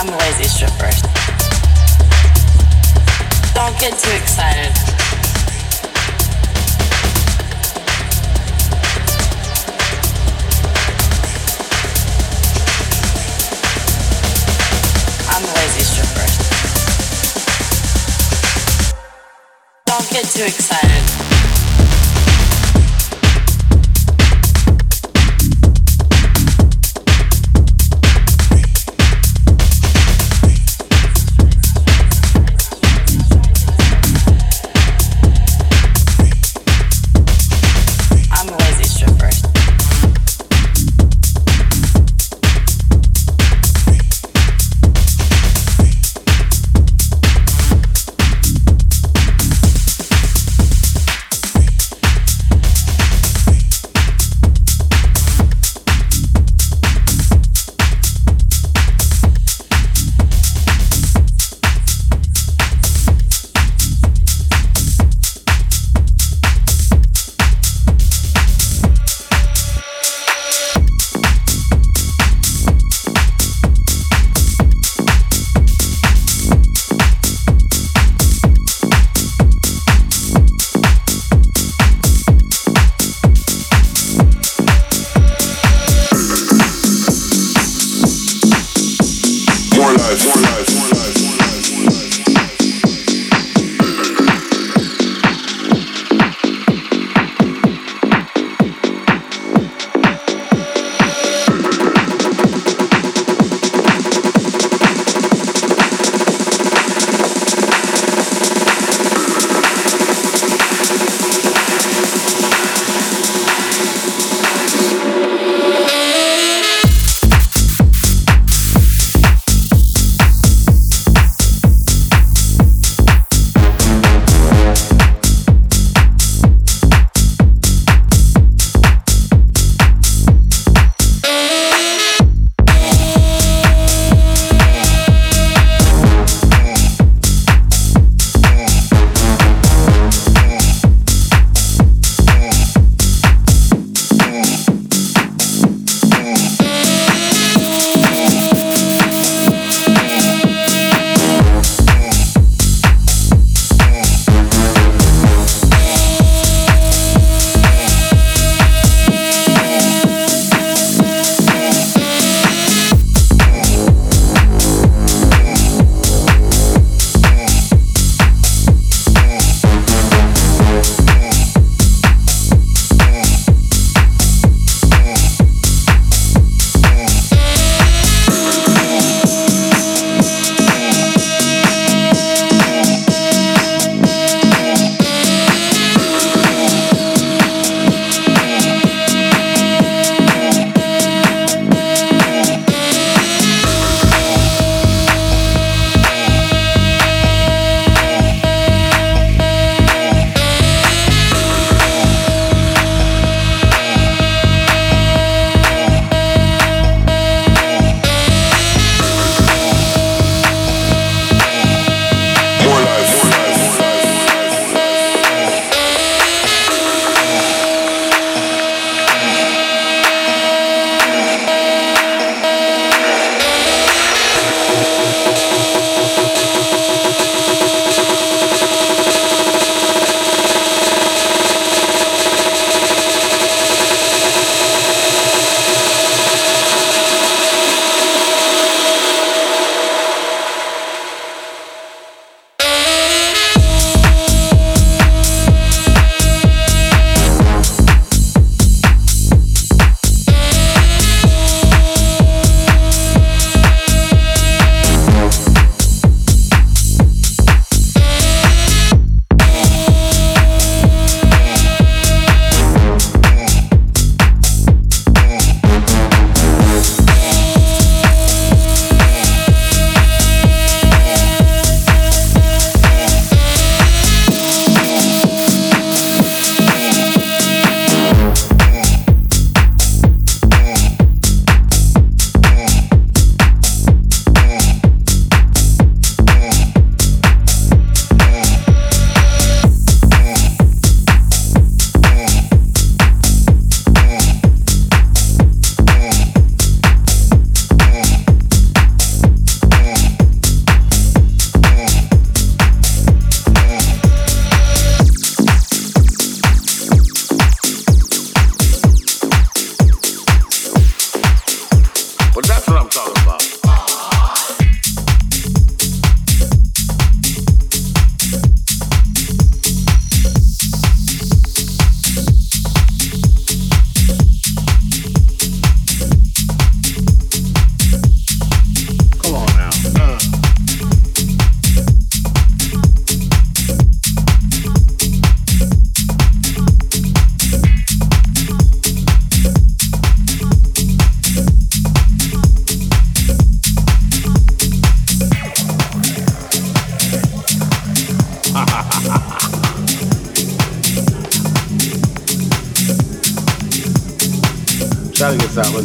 I'm a lazy stripper. Don't get too excited. I'm a lazy stripper. Don't get too excited.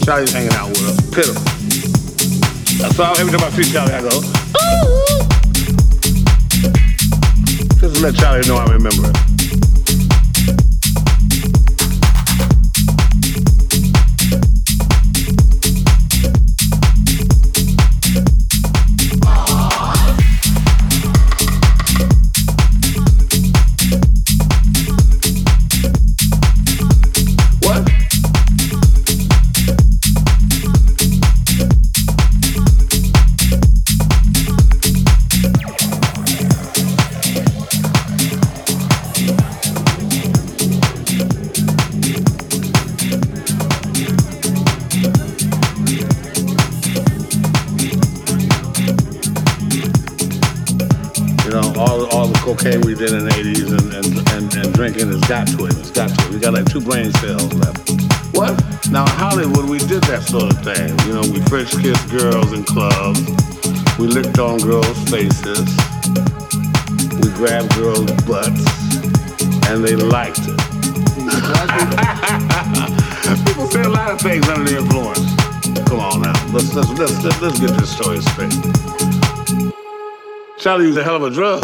Charlie Charlie's hanging out with us. Pitiful. So every time I see Charlie, I go, Ooh. Just to let Charlie know I remember it. Got to it. We got like two brain cells left. What? Now, in Hollywood, we did that sort of thing. You know, we French kissed girls in clubs. We licked on girls' faces. We grabbed girls' butts. And they liked it. People say a lot of things under the influence. Come on now. Let's, let's, let's, let's, let's get this story straight. Charlie used a hell of a drug.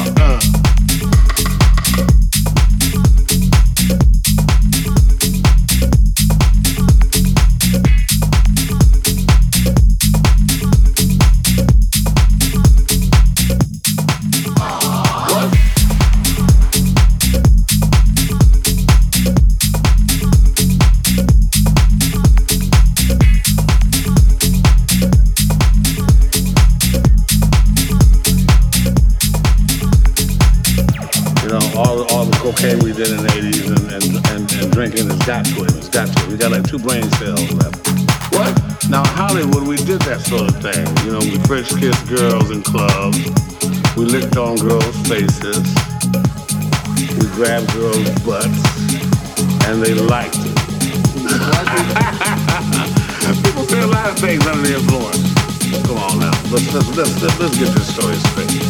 Let's, let's, let's, get this story straight.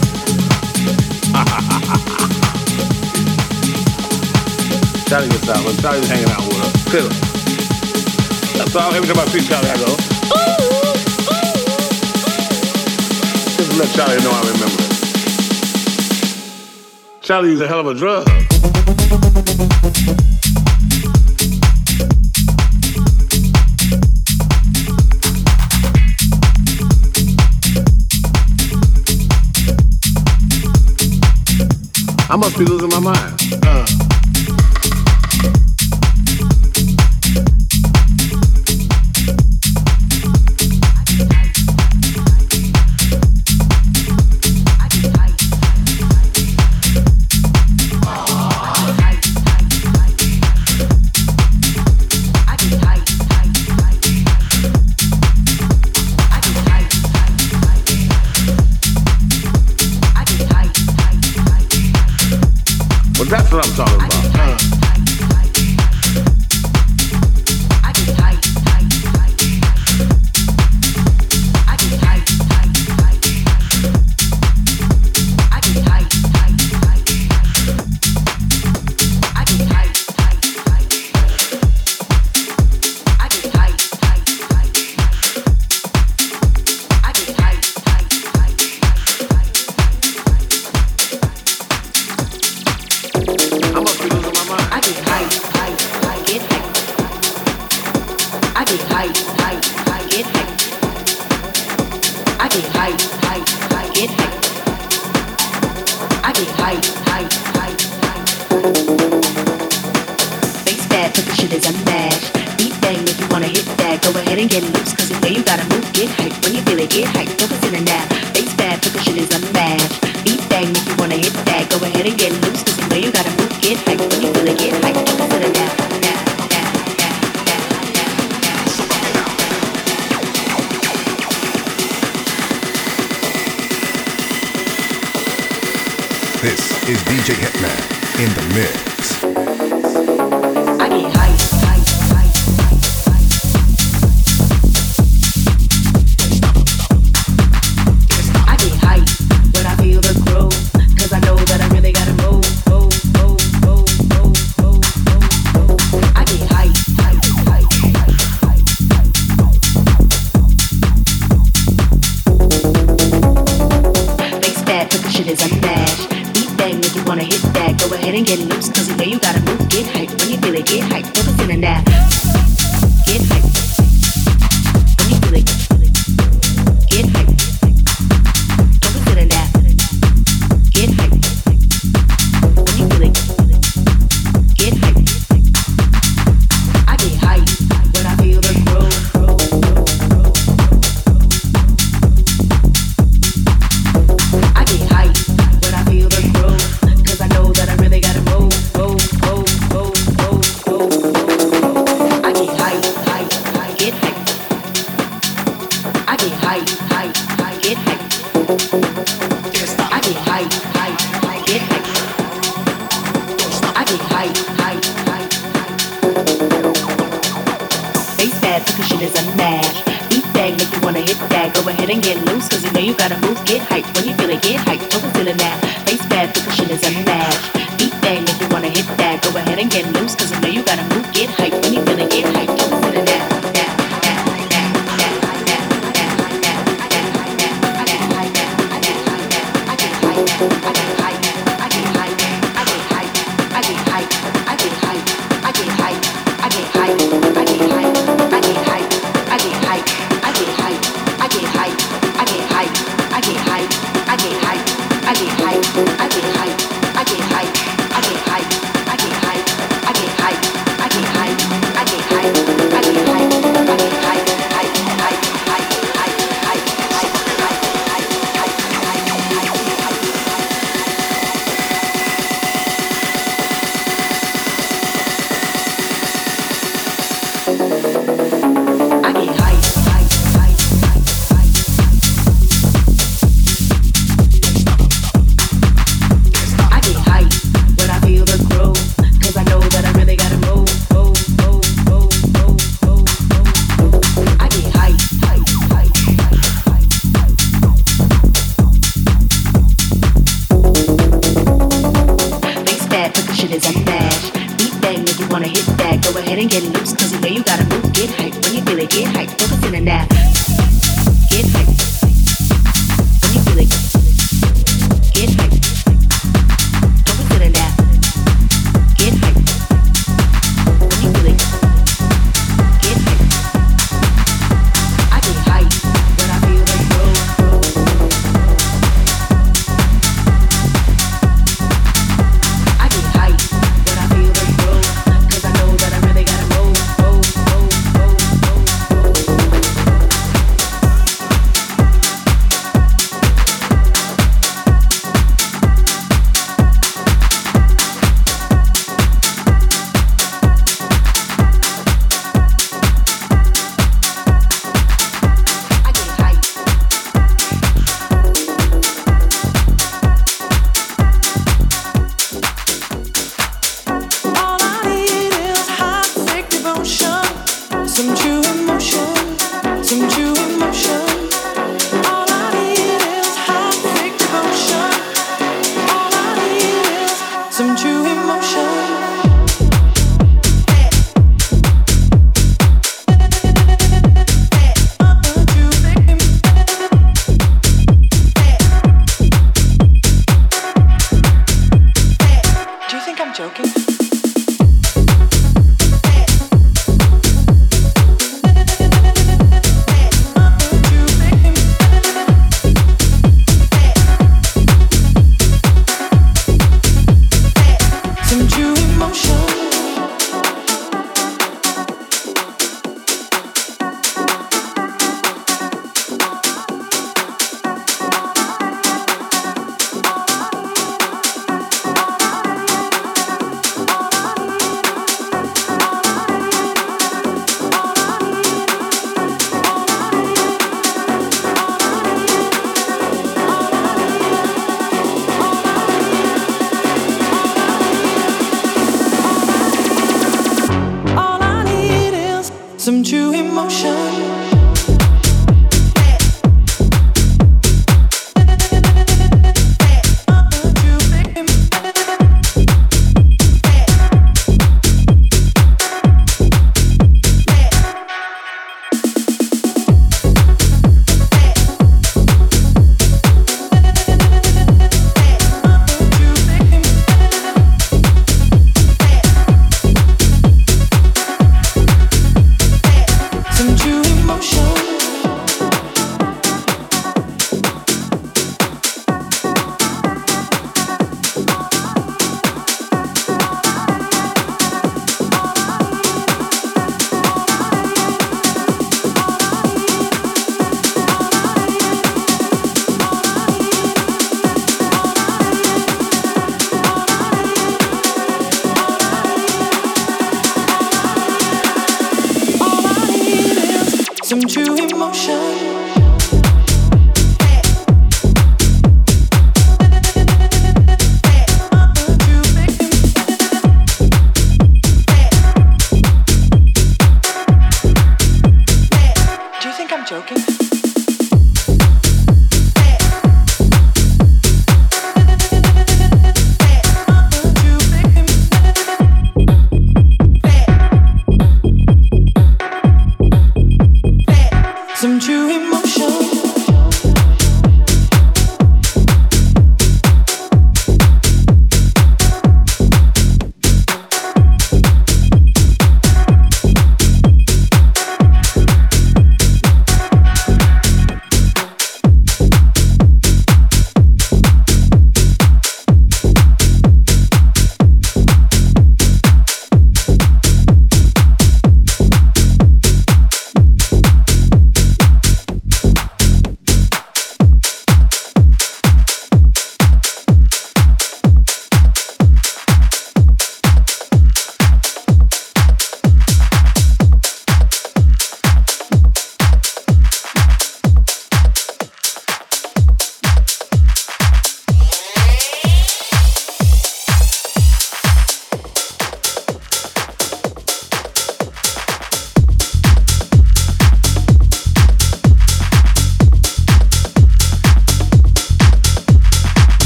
Charlie gets out, but Charlie's hanging out with us. That's all. Every time I see Charlie, I go, Just let Charlie know I remember it. Charlie used a hell of a drug. I must be losing my mind. Uh. is a match. Beat bag, if you wanna hit that. Go ahead and get loose, cause you know you gotta move. Get hyped when you feel it, get hyped. Don't feel it now. Face bad, because shit is a match. Beat bag, if you wanna hit that. Go ahead and get loose, cause you know you gotta move. Get hyped when you feel it, get hyped.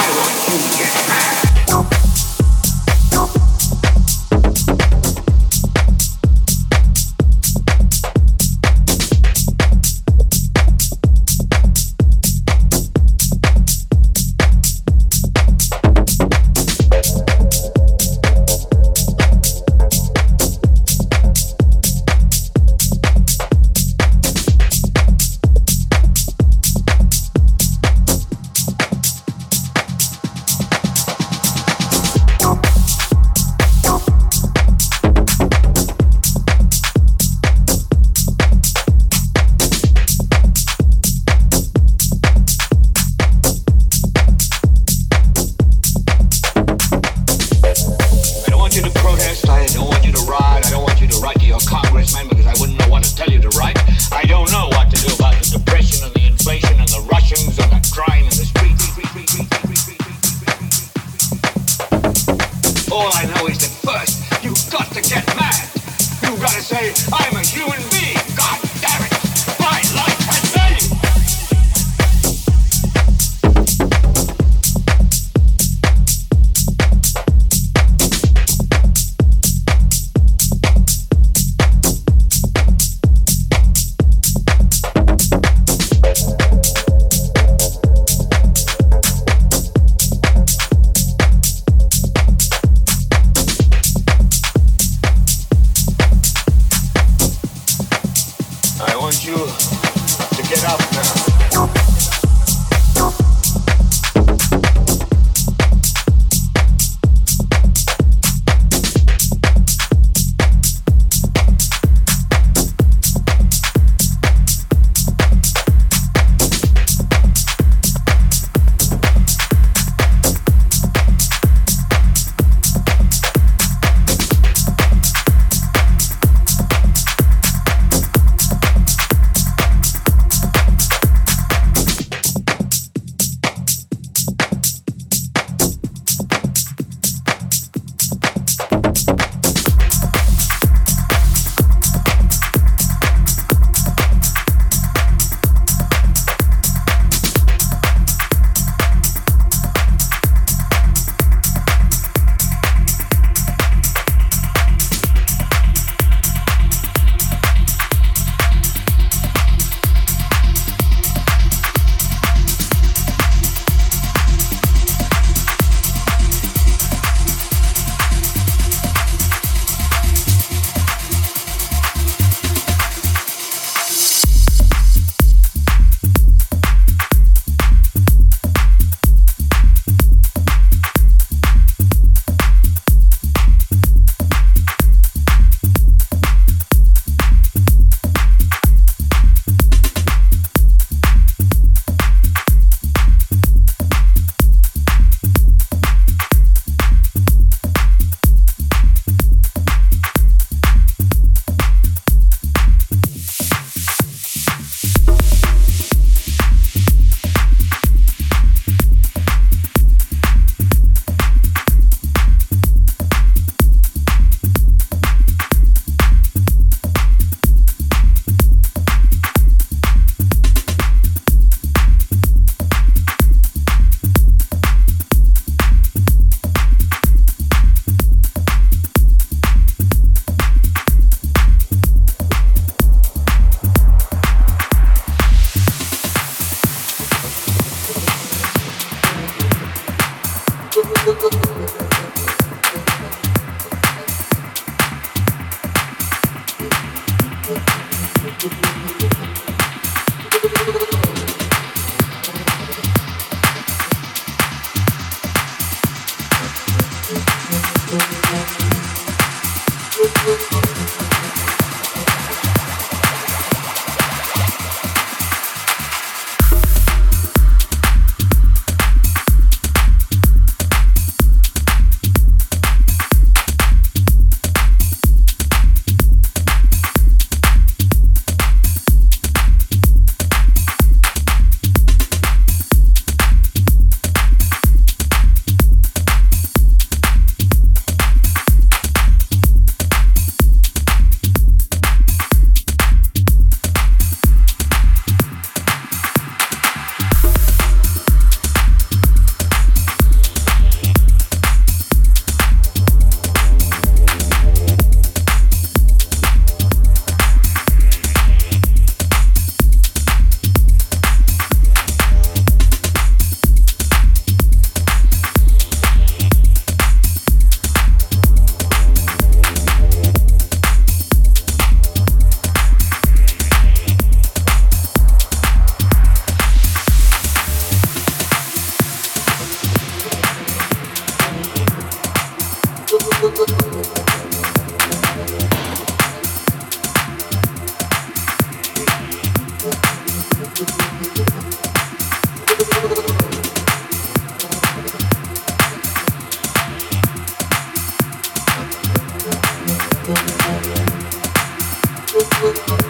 I want you to. Música